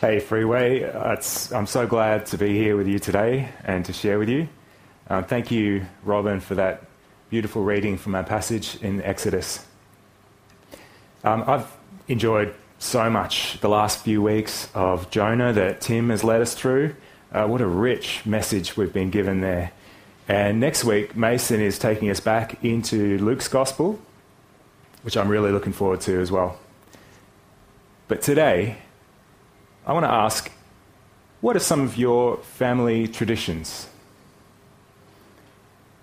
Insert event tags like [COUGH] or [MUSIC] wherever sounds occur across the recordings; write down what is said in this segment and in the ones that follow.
Hey, Freeway. Uh, I'm so glad to be here with you today and to share with you. Uh, thank you, Robin, for that beautiful reading from our passage in Exodus. Um, I've enjoyed so much the last few weeks of Jonah that Tim has led us through. Uh, what a rich message we've been given there. And next week, Mason is taking us back into Luke's Gospel, which I'm really looking forward to as well. But today, I want to ask what are some of your family traditions?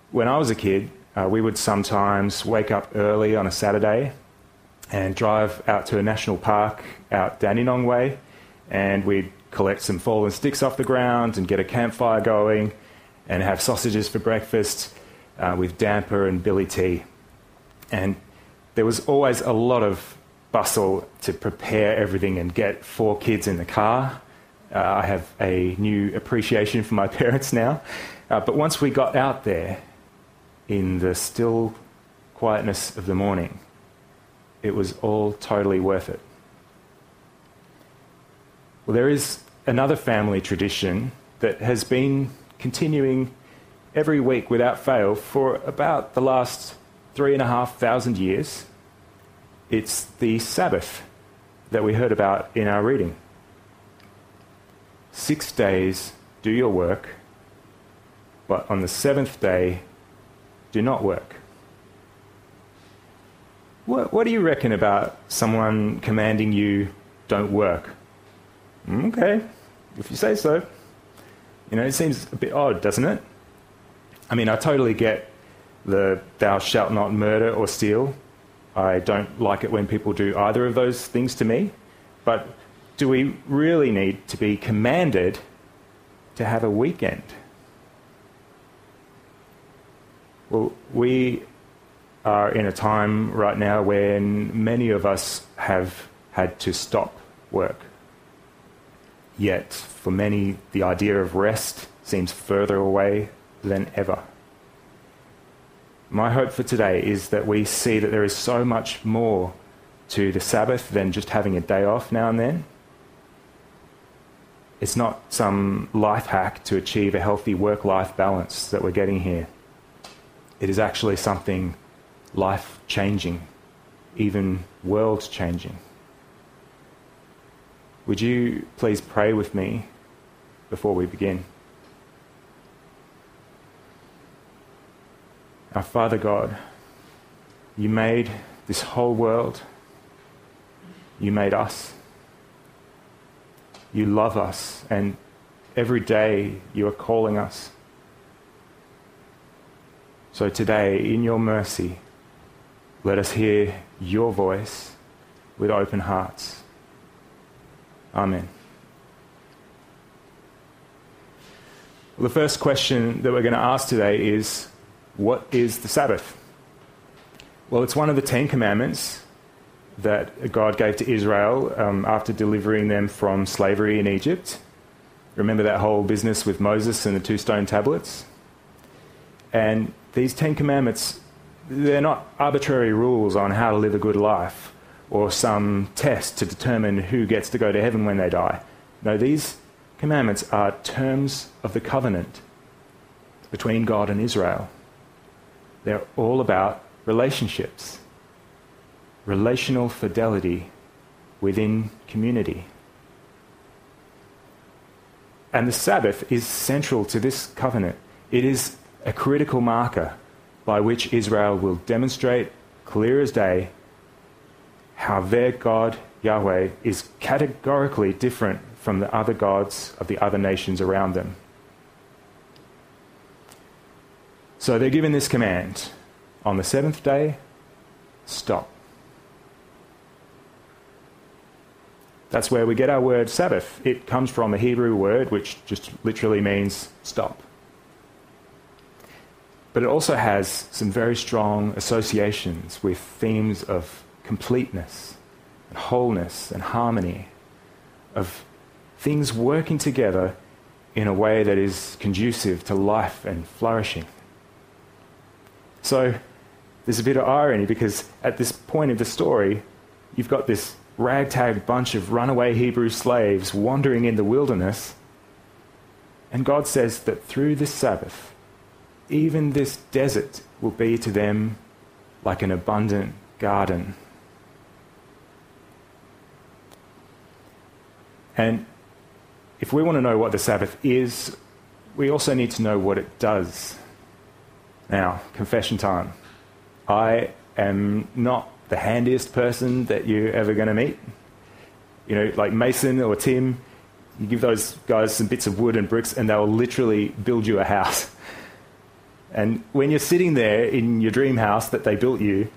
When I was a kid, uh, we would sometimes wake up early on a Saturday and drive out to a national park out Dandenong Way, and we'd collect some fallen sticks off the ground and get a campfire going and have sausages for breakfast uh, with damper and billy tea. And there was always a lot of bustle to prepare everything and get four kids in the car. Uh, I have a new appreciation for my [LAUGHS] parents now. Uh, but once we got out there in the still quietness of the morning, it was all totally worth it. Well, there is another family tradition that has been continuing every week without fail for about the last three and a half thousand years. It's the Sabbath that we heard about in our reading. Six days do your work, but on the seventh day, do not work. What, what do you reckon about someone commanding you don't work? Hmm, okay, if you say so. You know, it seems a bit odd, doesn't it? I mean, I totally get the thou shalt not murder or steal. I don't like it when people do either of those things to me. But do we really need to be commanded to have a weekend? Well, we are in a time right now when many of us have had to stop work. Yet, for many, the idea of rest seems further away than ever. My hope for today is that we see that there is so much more to the Sabbath than just having a day off now and then. It's not some life hack to achieve a healthy work life balance that we're getting here. It is actually something life changing, even world changing. Would you please pray with me before we begin? Our Father God, you made this whole world. You made us. You love us, and every day you are calling us. So today, in your mercy, let us hear your voice with open hearts. Amen. Well, the first question that we're going to ask today is what is the Sabbath? Well, it's one of the Ten Commandments that God gave to Israel um, after delivering them from slavery in Egypt. Remember that whole business with Moses and the two stone tablets? And these Ten Commandments, they're not arbitrary rules on how to live a good life or some test to determine who gets to go to heaven when they die. No, these commandments are terms of the covenant between God and Israel. They're all about relationships, relational fidelity within community. And the Sabbath is central to this covenant. It is a critical marker by which Israel will demonstrate, clear as day, how their God, Yahweh, is categorically different from the other gods of the other nations around them. So they're given this command on the seventh day, stop. That's where we get our word Sabbath. It comes from a Hebrew word which just literally means stop. But it also has some very strong associations with themes of completeness and wholeness and harmony, of things working together in a way that is conducive to life and flourishing. So there's a bit of irony because at this point of the story, you've got this ragtag bunch of runaway Hebrew slaves wandering in the wilderness. And God says that through this Sabbath, even this desert will be to them like an abundant garden. And if we want to know what the Sabbath is, we also need to know what it does. Now, confession time. I am not the handiest person that you're ever going to meet. You know, like Mason or Tim, you give those guys some bits of wood and bricks and they'll literally build you a house. And when you're sitting there in your dream house that they built you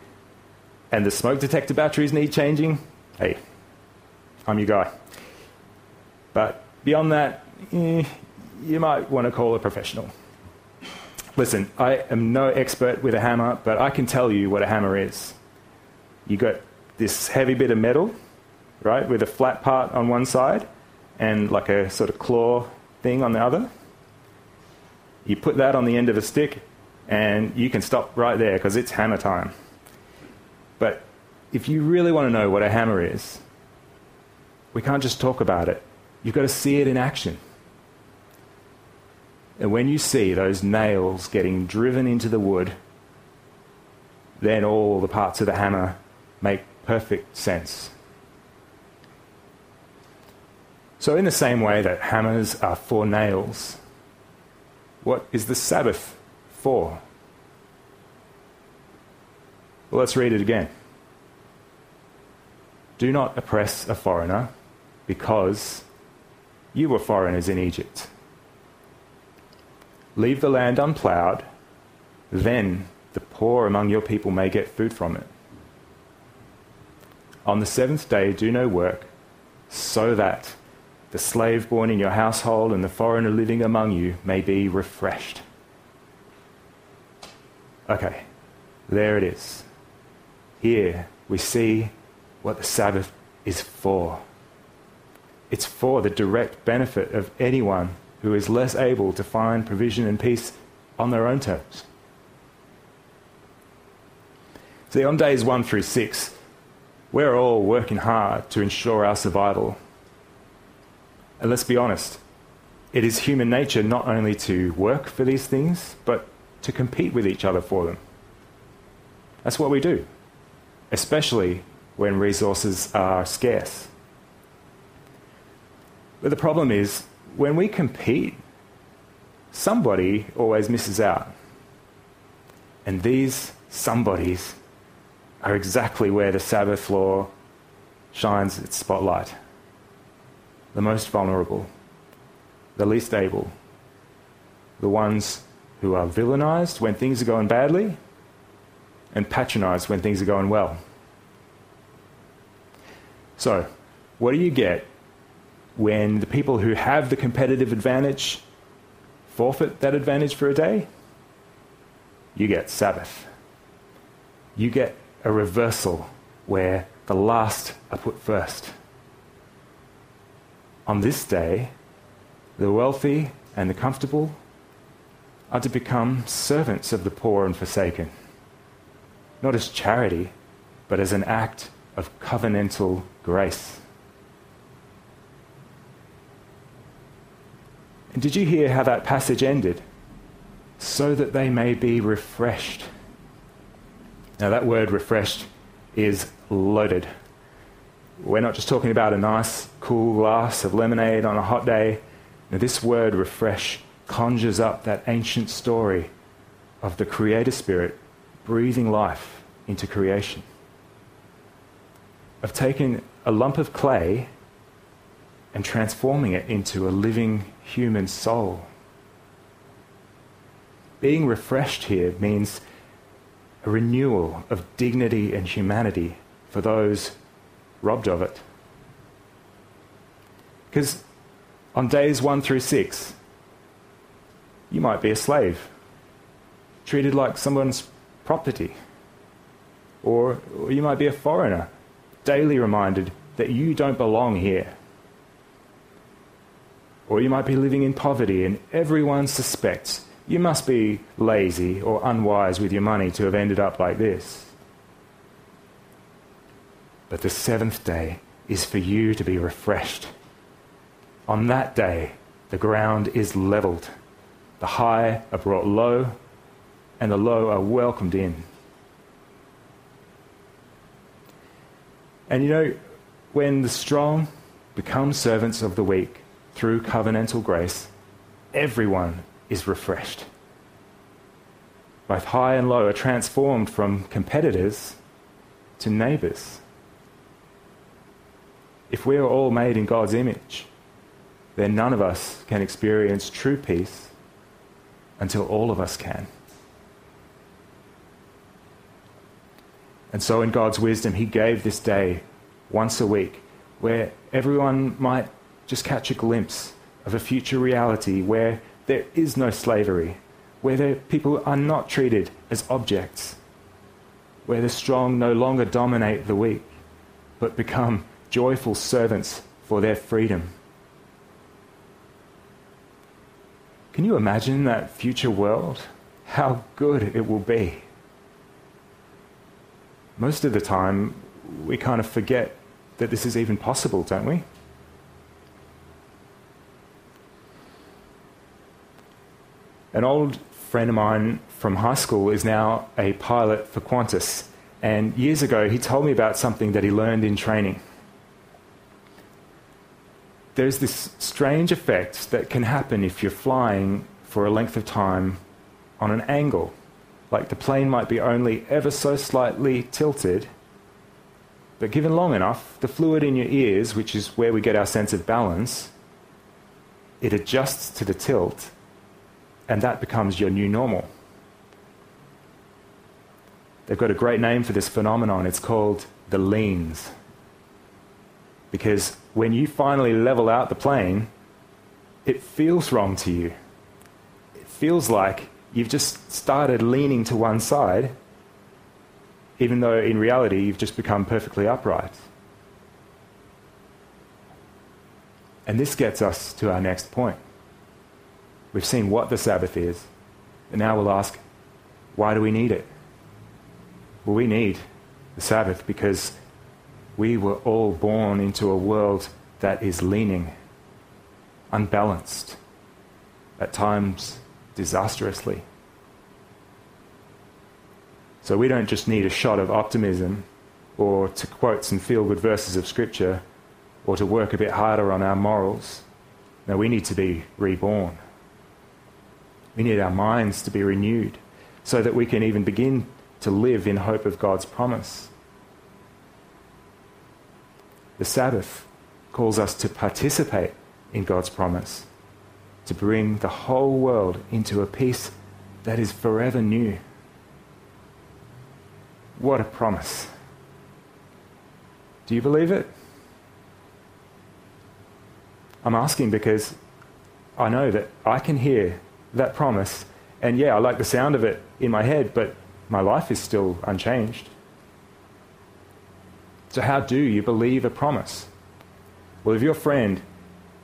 and the smoke detector batteries need changing, hey, I'm your guy. But beyond that, eh, you might want to call a professional. Listen, I am no expert with a hammer, but I can tell you what a hammer is. You got this heavy bit of metal, right, with a flat part on one side and like a sort of claw thing on the other. You put that on the end of a stick, and you can stop right there because it's hammer time. But if you really want to know what a hammer is, we can't just talk about it. You've got to see it in action. And when you see those nails getting driven into the wood, then all the parts of the hammer make perfect sense. So, in the same way that hammers are for nails, what is the Sabbath for? Well, let's read it again. Do not oppress a foreigner because you were foreigners in Egypt. Leave the land unplowed, then the poor among your people may get food from it. On the seventh day, do no work, so that the slave born in your household and the foreigner living among you may be refreshed. Okay, there it is. Here we see what the Sabbath is for. It's for the direct benefit of anyone who is less able to find provision and peace on their own terms. See, on days one through six, we're all working hard to ensure our survival. And let's be honest, it is human nature not only to work for these things, but to compete with each other for them. That's what we do, especially when resources are scarce. But the problem is, when we compete, somebody always misses out. And these somebodies are exactly where the Sabbath law shines its spotlight. The most vulnerable, the least able, the ones who are villainized when things are going badly and patronized when things are going well. So, what do you get when the people who have the competitive advantage forfeit that advantage for a day? You get Sabbath. You get a reversal where the last are put first. On this day, the wealthy and the comfortable are to become servants of the poor and forsaken, not as charity, but as an act of covenantal grace. And did you hear how that passage ended? So that they may be refreshed. Now, that word refreshed is loaded. We're not just talking about a nice, cool glass of lemonade on a hot day. Now, this word refresh conjures up that ancient story of the Creator Spirit breathing life into creation. Of taking a lump of clay and transforming it into a living human soul. Being refreshed here means a renewal of dignity and humanity for those robbed of it. Because on days one through six, you might be a slave, treated like someone's property. Or, or you might be a foreigner, daily reminded that you don't belong here. Or you might be living in poverty and everyone suspects you must be lazy or unwise with your money to have ended up like this. But the seventh day is for you to be refreshed. On that day, the ground is leveled. The high are brought low, and the low are welcomed in. And you know, when the strong become servants of the weak through covenantal grace, everyone is refreshed. Both high and low are transformed from competitors to neighbors. If we are all made in God's image, then none of us can experience true peace until all of us can. And so, in God's wisdom, He gave this day once a week where everyone might just catch a glimpse of a future reality where there is no slavery, where people are not treated as objects, where the strong no longer dominate the weak, but become joyful servants for their freedom. Can you imagine that future world? How good it will be. Most of the time, we kind of forget that this is even possible, don't we? An old friend of mine from high school is now a pilot for Qantas. And years ago, he told me about something that he learned in training. There's this strange effect that can happen if you're flying for a length of time on an angle. Like the plane might be only ever so slightly tilted, but given long enough, the fluid in your ears, which is where we get our sense of balance, it adjusts to the tilt, and that becomes your new normal. They've got a great name for this phenomenon. It's called the leans. Because when you finally level out the plane, it feels wrong to you. It feels like you've just started leaning to one side even though in reality you've just become perfectly upright. And this gets us to our next point. We've seen what the Sabbath is, and now we'll ask, why do we need it? Well, we need the Sabbath because we were all born into a world that is leaning, unbalanced, at times disastrously. So we don't just need a shot of optimism or to quote some feel good verses of Scripture or to work a bit harder on our morals. No, we need to be reborn. We need our minds to be renewed so that we can even begin to live in hope of God's promise. The Sabbath calls us to participate in God's promise, to bring the whole world into a peace that is forever new. What a promise. Do you believe it? I'm asking because I know that I can hear that promise, and yeah, I like the sound of it in my head, but my life is still unchanged. So, how do you believe a promise? Well, if your friend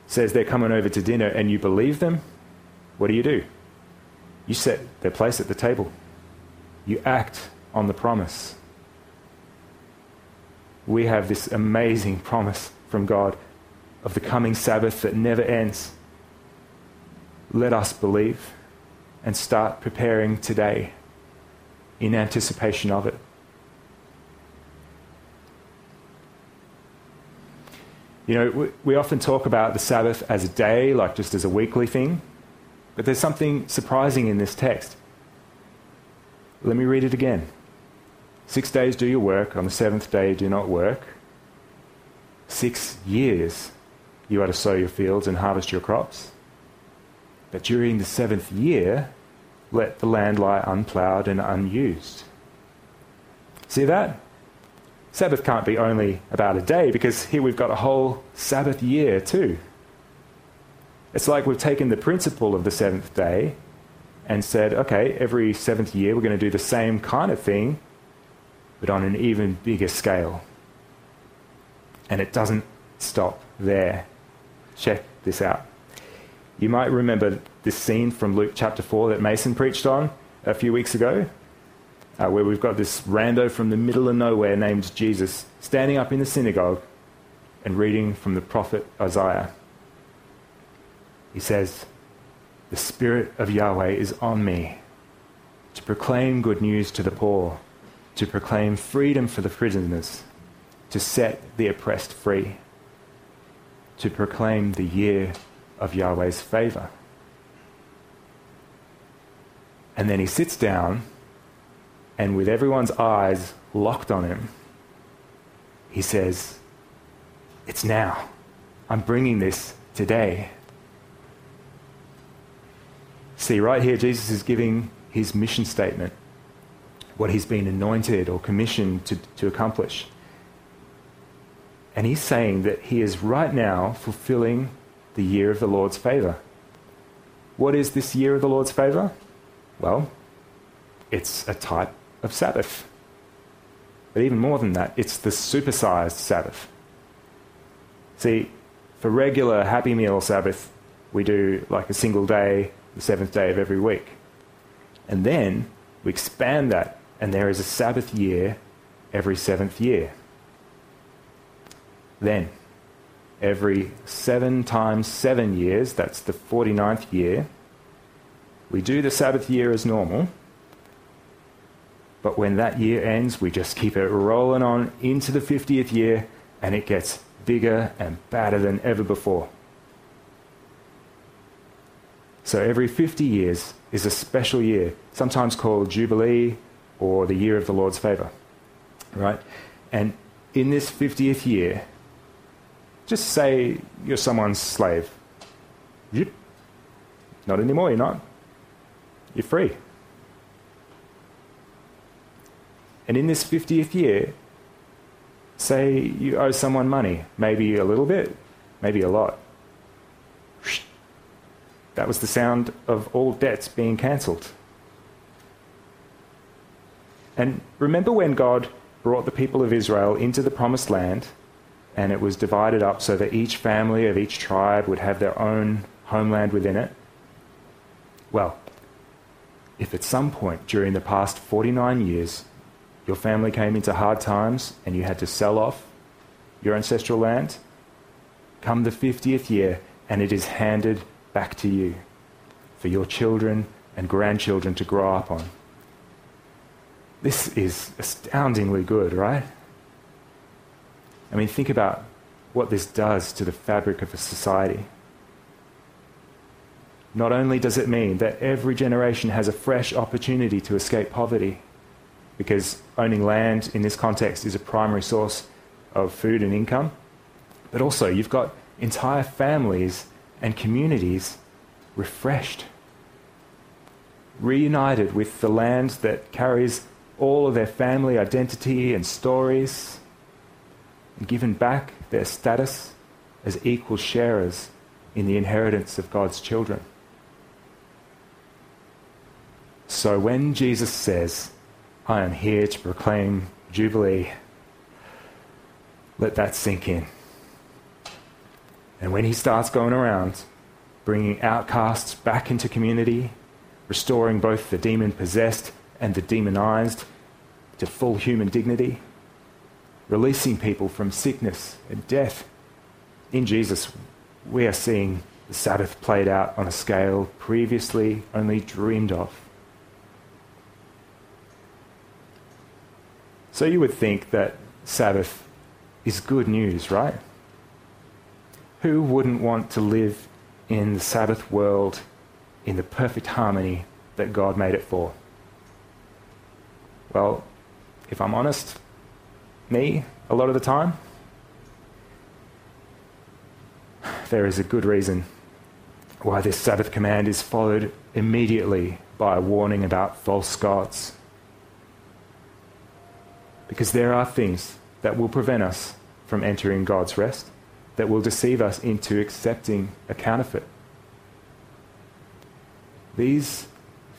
says they're coming over to dinner and you believe them, what do you do? You set their place at the table. You act on the promise. We have this amazing promise from God of the coming Sabbath that never ends. Let us believe and start preparing today in anticipation of it. You know, we, often talk about the Sabbath as a day, like just as a weekly thing, but there's something surprising in this text. Let me read it again. Six days do your work, on the seventh day do not work. Six years you are to sow your fields and harvest your crops. During the seventh year, let the land lie unplowed and unused. See that? Sabbath can't be only about a day because here we've got a whole Sabbath year too. It's like we've taken the principle of the seventh day and said, okay, every seventh year we're going to do the same kind of thing but on an even bigger scale. And it doesn't stop there. Check this out. You might remember this scene from Luke chapter 4 that Mason preached on a few weeks ago, uh, where we've got this rando from the middle of nowhere named Jesus standing up in the synagogue, and reading from the prophet Isaiah. He says, The Spirit of Yahweh is on me to proclaim good news to the poor, to proclaim freedom for the prisoners, to set the oppressed free, to proclaim the year of Yahweh's favor. And then he sits down, and with everyone's eyes locked on him, he says, It's now. I'm bringing this today. See, right here, Jesus is giving his mission statement, what he's been anointed or commissioned to, to accomplish. And he's saying that he is right now fulfilling the year of the Lord's favor. What is this year of the Lord's favor? Well, it's a type of Sabbath. But even more than that, it's the supersized Sabbath. See, for regular Happy Meal Sabbath, we do like a single day, the seventh day of every week. And then we expand that, and there is a Sabbath year every seventh year. Then, every seven times seven years, that's the 49th year, we do the Sabbath year as normal. But when that year ends, we just keep it rolling on into the 50th year, and it gets bigger and badder than ever before. So every 50 years is a special year, sometimes called Jubilee or the year of the Lord's favor. Right? And in this 50th year, just say you're someone's slave. Yep. Not anymore, you're not. You're free. And in this 50th year, say you owe someone money, maybe a little bit, maybe a lot. That was the sound of all debts being cancelled. And remember when God brought the people of Israel into the promised land and it was divided up so that each family of each tribe would have their own homeland within it? Well, if at some point during the past 49 years your family came into hard times and you had to sell off your ancestral land, come the 50th year and it is handed back to you for your children and grandchildren to grow up on. This is astoundingly good, right? I mean, think about what this does to the fabric of a society. Not only does it mean that every generation has a fresh opportunity to escape poverty, because owning land in this context is a primary source of food and income, but also you've got entire families and communities refreshed, reunited with the land that carries all of their family identity and stories, and given back their status as equal sharers in the inheritance of God's children. So when Jesus says, I am here to proclaim Jubilee, let that sink in. And when he starts going around bringing outcasts back into community, restoring both the demon possessed and the demonized to full human dignity, releasing people from sickness and death. In Jesus, we are seeing the Sabbath played out on a scale previously only dreamed of. So you would think that Sabbath is good news, right? Who wouldn't want to live in the Sabbath world in the perfect harmony that God made it for? Well, if I'm honest, me, a lot of the time, there is a good reason why this Sabbath command is followed immediately by a warning about false gods. Because there are things that will prevent us from entering God's rest, that will deceive us into accepting a counterfeit. These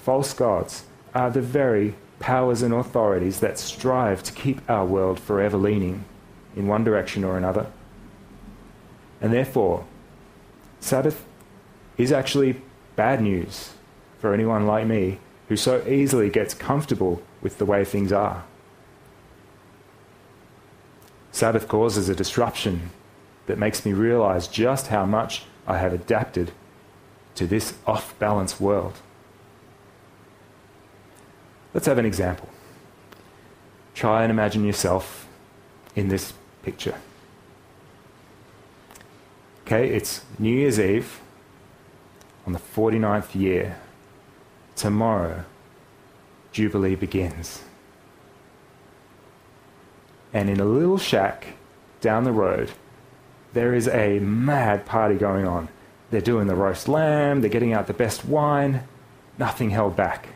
false gods are the very powers and authorities that strive to keep our world forever leaning in one direction or another. And therefore, Sabbath is actually bad news for anyone like me who so easily gets comfortable with the way things are. Sabbath causes a disruption that makes me realize just how much I have adapted to this off balance world. Let's have an example. Try and imagine yourself in this picture. Okay, it's New Year's Eve on the 49th year. Tomorrow, Jubilee begins. And in a little shack down the road, there is a mad party going on. They're doing the roast lamb, they're getting out the best wine, nothing held back.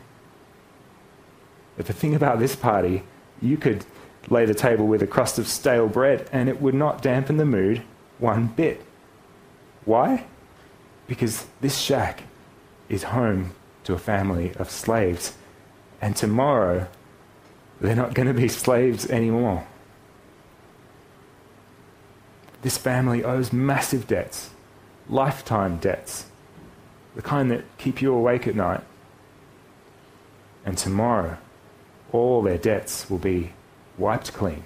But the thing about this party, you could lay the table with a crust of stale bread and it would not dampen the mood one bit. Why? Because this shack is home to a family of slaves. And tomorrow, they're not going to be slaves anymore. This family owes massive debts, lifetime debts, the kind that keep you awake at night. And tomorrow, all their debts will be wiped clean.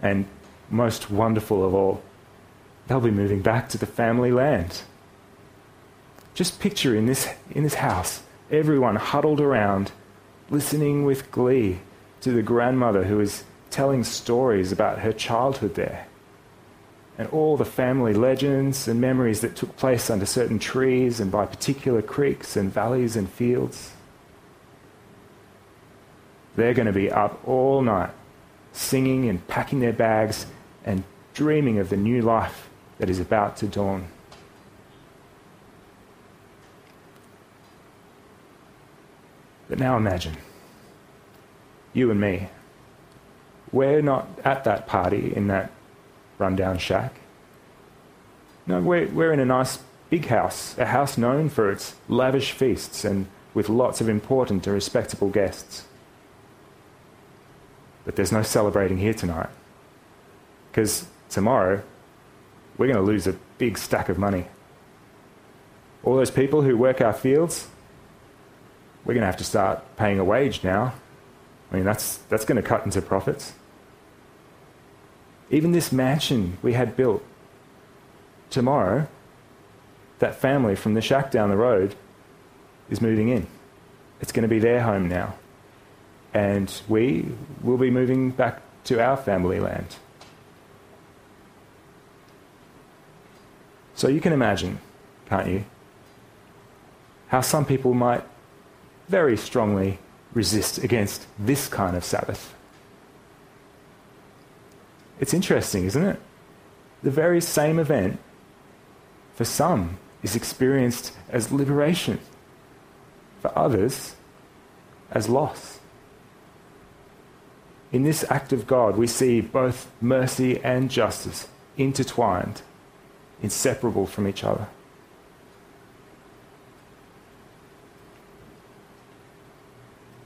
And most wonderful of all, they'll be moving back to the family land. Just picture in this, in this house, everyone huddled around, listening with glee to the grandmother who is telling stories about her childhood there. And all the family legends and memories that took place under certain trees and by particular creeks and valleys and fields. They're going to be up all night, singing and packing their bags and dreaming of the new life that is about to dawn. But now imagine you and me. We're not at that party in that rundown shack. No, we're, we're in a nice big house, a house known for its lavish feasts and with lots of important and respectable guests. But there's no celebrating here tonight. Because tomorrow, we're going to lose a big stack of money. All those people who work our fields, we're going to have to start paying a wage now. I mean, that's, that's going to cut into profits. Even this mansion we had built, tomorrow, that family from the shack down the road is moving in. It's going to be their home now. And we will be moving back to our family land. So you can imagine, can't you, how some people might very strongly resist against this kind of Sabbath. It's interesting, isn't it? The very same event, for some, is experienced as liberation, for others, as loss. In this act of God, we see both mercy and justice intertwined, inseparable from each other.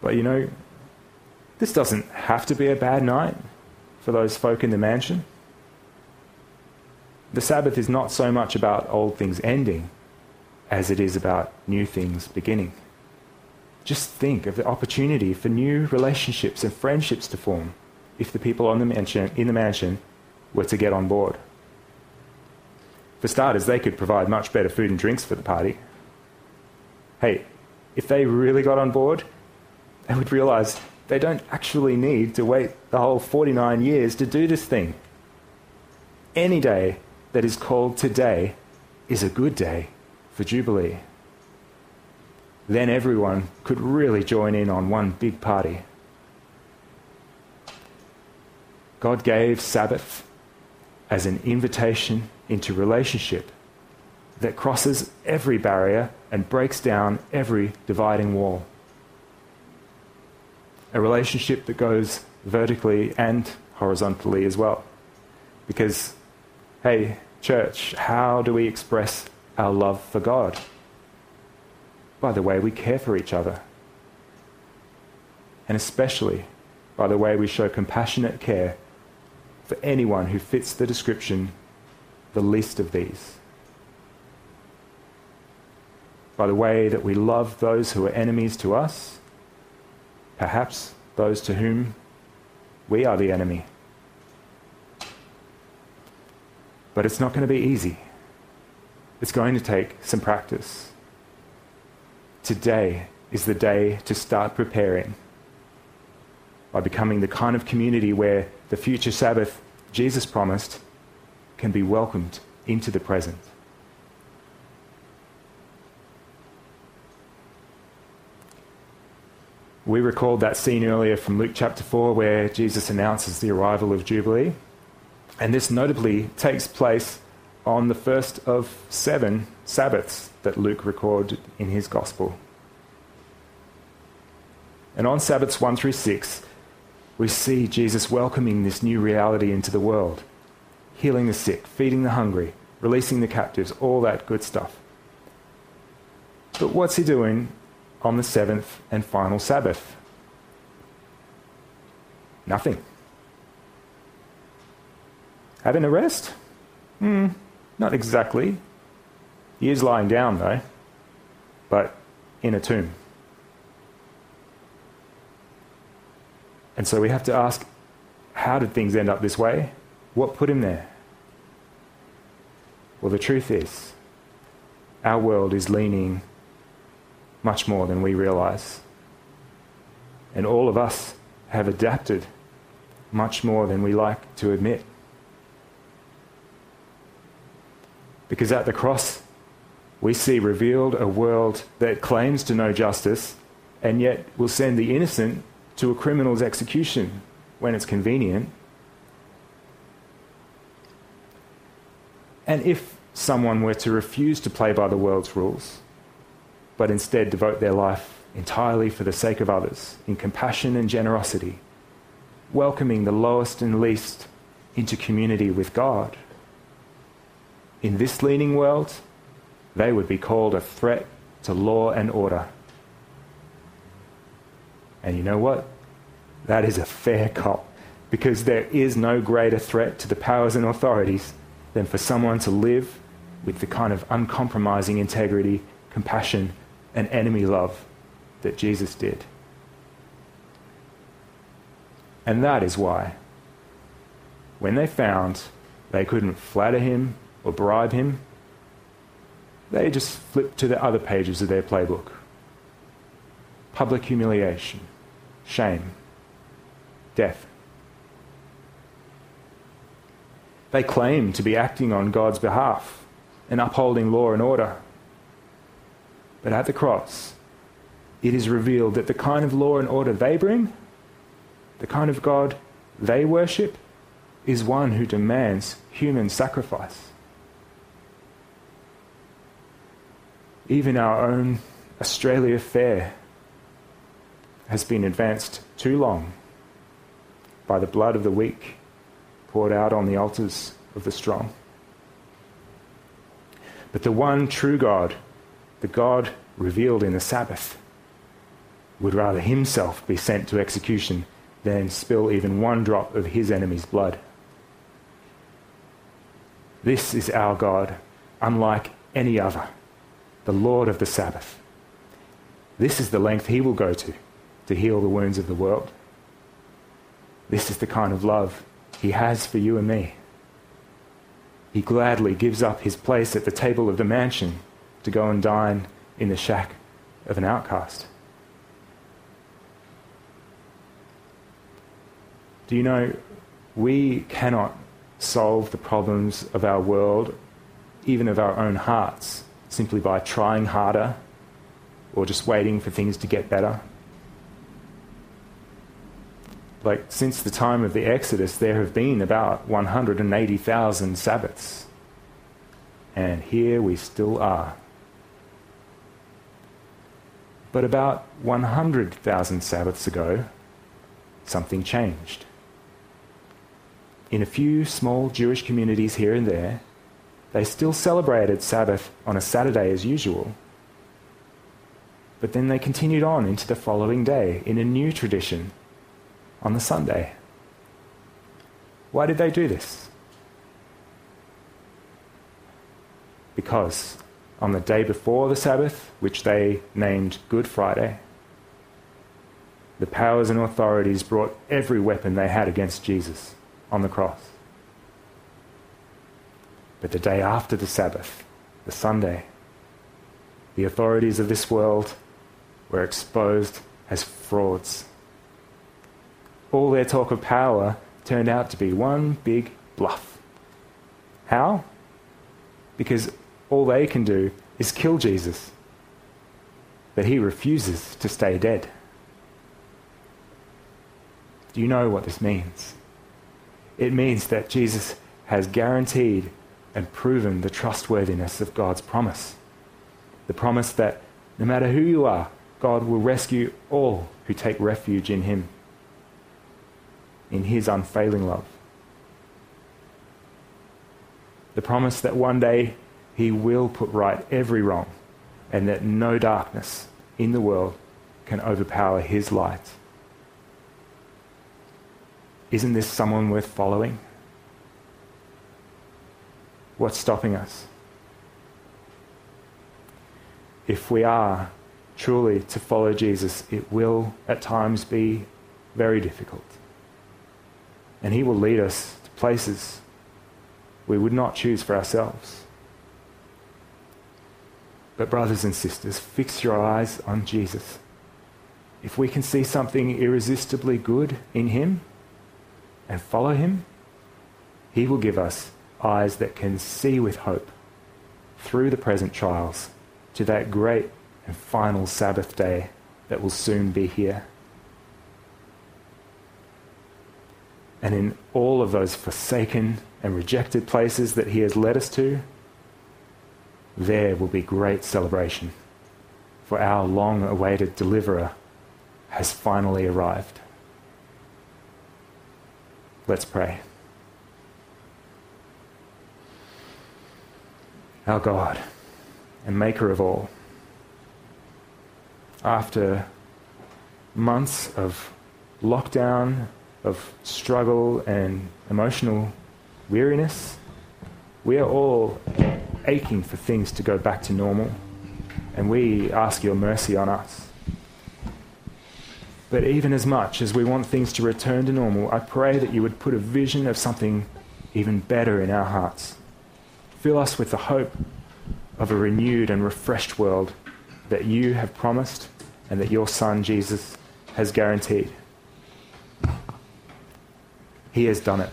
But you know, this doesn't have to be a bad night for those folk in the mansion. The Sabbath is not so much about old things ending as it is about new things beginning. Just think of the opportunity for new relationships and friendships to form if the people on the mansion, in the mansion were to get on board. For starters, they could provide much better food and drinks for the party. Hey, if they really got on board, they would realize they don't actually need to wait the whole 49 years to do this thing. Any day that is called today is a good day for Jubilee. Then everyone could really join in on one big party. God gave Sabbath as an invitation into relationship that crosses every barrier and breaks down every dividing wall a relationship that goes vertically and horizontally as well. Because, hey, church, how do we express our love for God? By the way we care for each other. And especially by the way we show compassionate care for anyone who fits the description, the least of these. By the way that we love those who are enemies to us perhaps those to whom we are the enemy. But it's not going to be easy. It's going to take some practice. Today is the day to start preparing by becoming the kind of community where the future Sabbath Jesus promised can be welcomed into the present. We recalled that scene earlier from Luke chapter 4 where Jesus announces the arrival of Jubilee. And this notably takes place on the first of seven Sabbaths that Luke recorded in his Gospel. And on Sabbaths 1 through 6, we see Jesus welcoming this new reality into the world, healing the sick, feeding the hungry, releasing the captives, all that good stuff. But what's he doing on the seventh and final Sabbath? Nothing. Having a rest? Hmm, not exactly. He is lying down, though, but in a tomb. And so we have to ask how did things end up this way? What put him there? Well, the truth is, our world is leaning much more than we realize. And all of us have adapted much more than we like to admit. Because at the cross, we see revealed a world that claims to know justice and yet will send the innocent to a criminal's execution when it's convenient. And if someone were to refuse to play by the world's rules, but instead devote their life entirely for the sake of others in compassion and generosity, welcoming the lowest and least into community with God, in this leaning world, they would be called a threat to law and order. And you know what? That is a fair cop because there is no greater threat to the powers and authorities than for someone to live with the kind of uncompromising integrity, compassion, and enemy love that Jesus did. And that is why, when they found they couldn't flatter him or bribe him. They just flip to the other pages of their playbook. Public humiliation, shame, death. They claim to be acting on God's behalf and upholding law and order. But at the cross, it is revealed that the kind of law and order they bring, the kind of God they worship, is one who demands human sacrifice. Even our own Australia Fair has been advanced too long by the blood of the weak poured out on the altars of the strong. But the one true God, the God revealed in the Sabbath, would rather himself be sent to execution than spill even one drop of his enemy's blood. This is our God, unlike any other the Lord of the Sabbath. This is the length he will go to to heal the wounds of the world. This is the kind of love he has for you and me. He gladly gives up his place at the table of the mansion to go and dine in the shack of an outcast. Do you know, we cannot solve the problems of our world, even of our own hearts, simply by trying harder or just waiting for things to get better. Like, since the time of the Exodus, there have been about 180,000 Sabbaths. And here we still are. But about 100,000 Sabbaths ago, something changed. In a few small Jewish communities here and there, they still celebrated Sabbath on a Saturday as usual. But then they continued on into the following day in a new tradition on the Sunday. Why did they do this? Because on the day before the Sabbath, which they named Good Friday, the powers and authorities brought every weapon they had against Jesus on the cross. But the day after the Sabbath, the Sunday, the authorities of this world were exposed as frauds. All their talk of power turned out to be one big bluff. How? Because all they can do is kill Jesus. But he refuses to stay dead. Do you know what this means? It means that Jesus has guaranteed and proven the trustworthiness of God's promise. The promise that no matter who you are, God will rescue all who take refuge in him, in his unfailing love. The promise that one day he will put right every wrong and that no darkness in the world can overpower his light. Isn't this someone worth following? What's stopping us? If we are truly to follow Jesus, it will at times be very difficult. And he will lead us to places we would not choose for ourselves. But, brothers and sisters, fix your eyes on Jesus. If we can see something irresistibly good in him and follow him, he will give us eyes that can see with hope through the present trials to that great and final Sabbath day that will soon be here. And in all of those forsaken and rejected places that he has led us to, there will be great celebration, for our long awaited deliverer has finally arrived. Let's pray. Our God and Maker of all, after months of lockdown, of struggle and emotional weariness, we are all aching for things to go back to normal, and we ask your mercy on us. But even as much as we want things to return to normal, I pray that you would put a vision of something even better in our hearts. Fill us with the hope of a renewed and refreshed world that you have promised and that your Son, Jesus, has guaranteed. He has done it.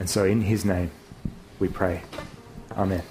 And so, in his name, we pray. Amen.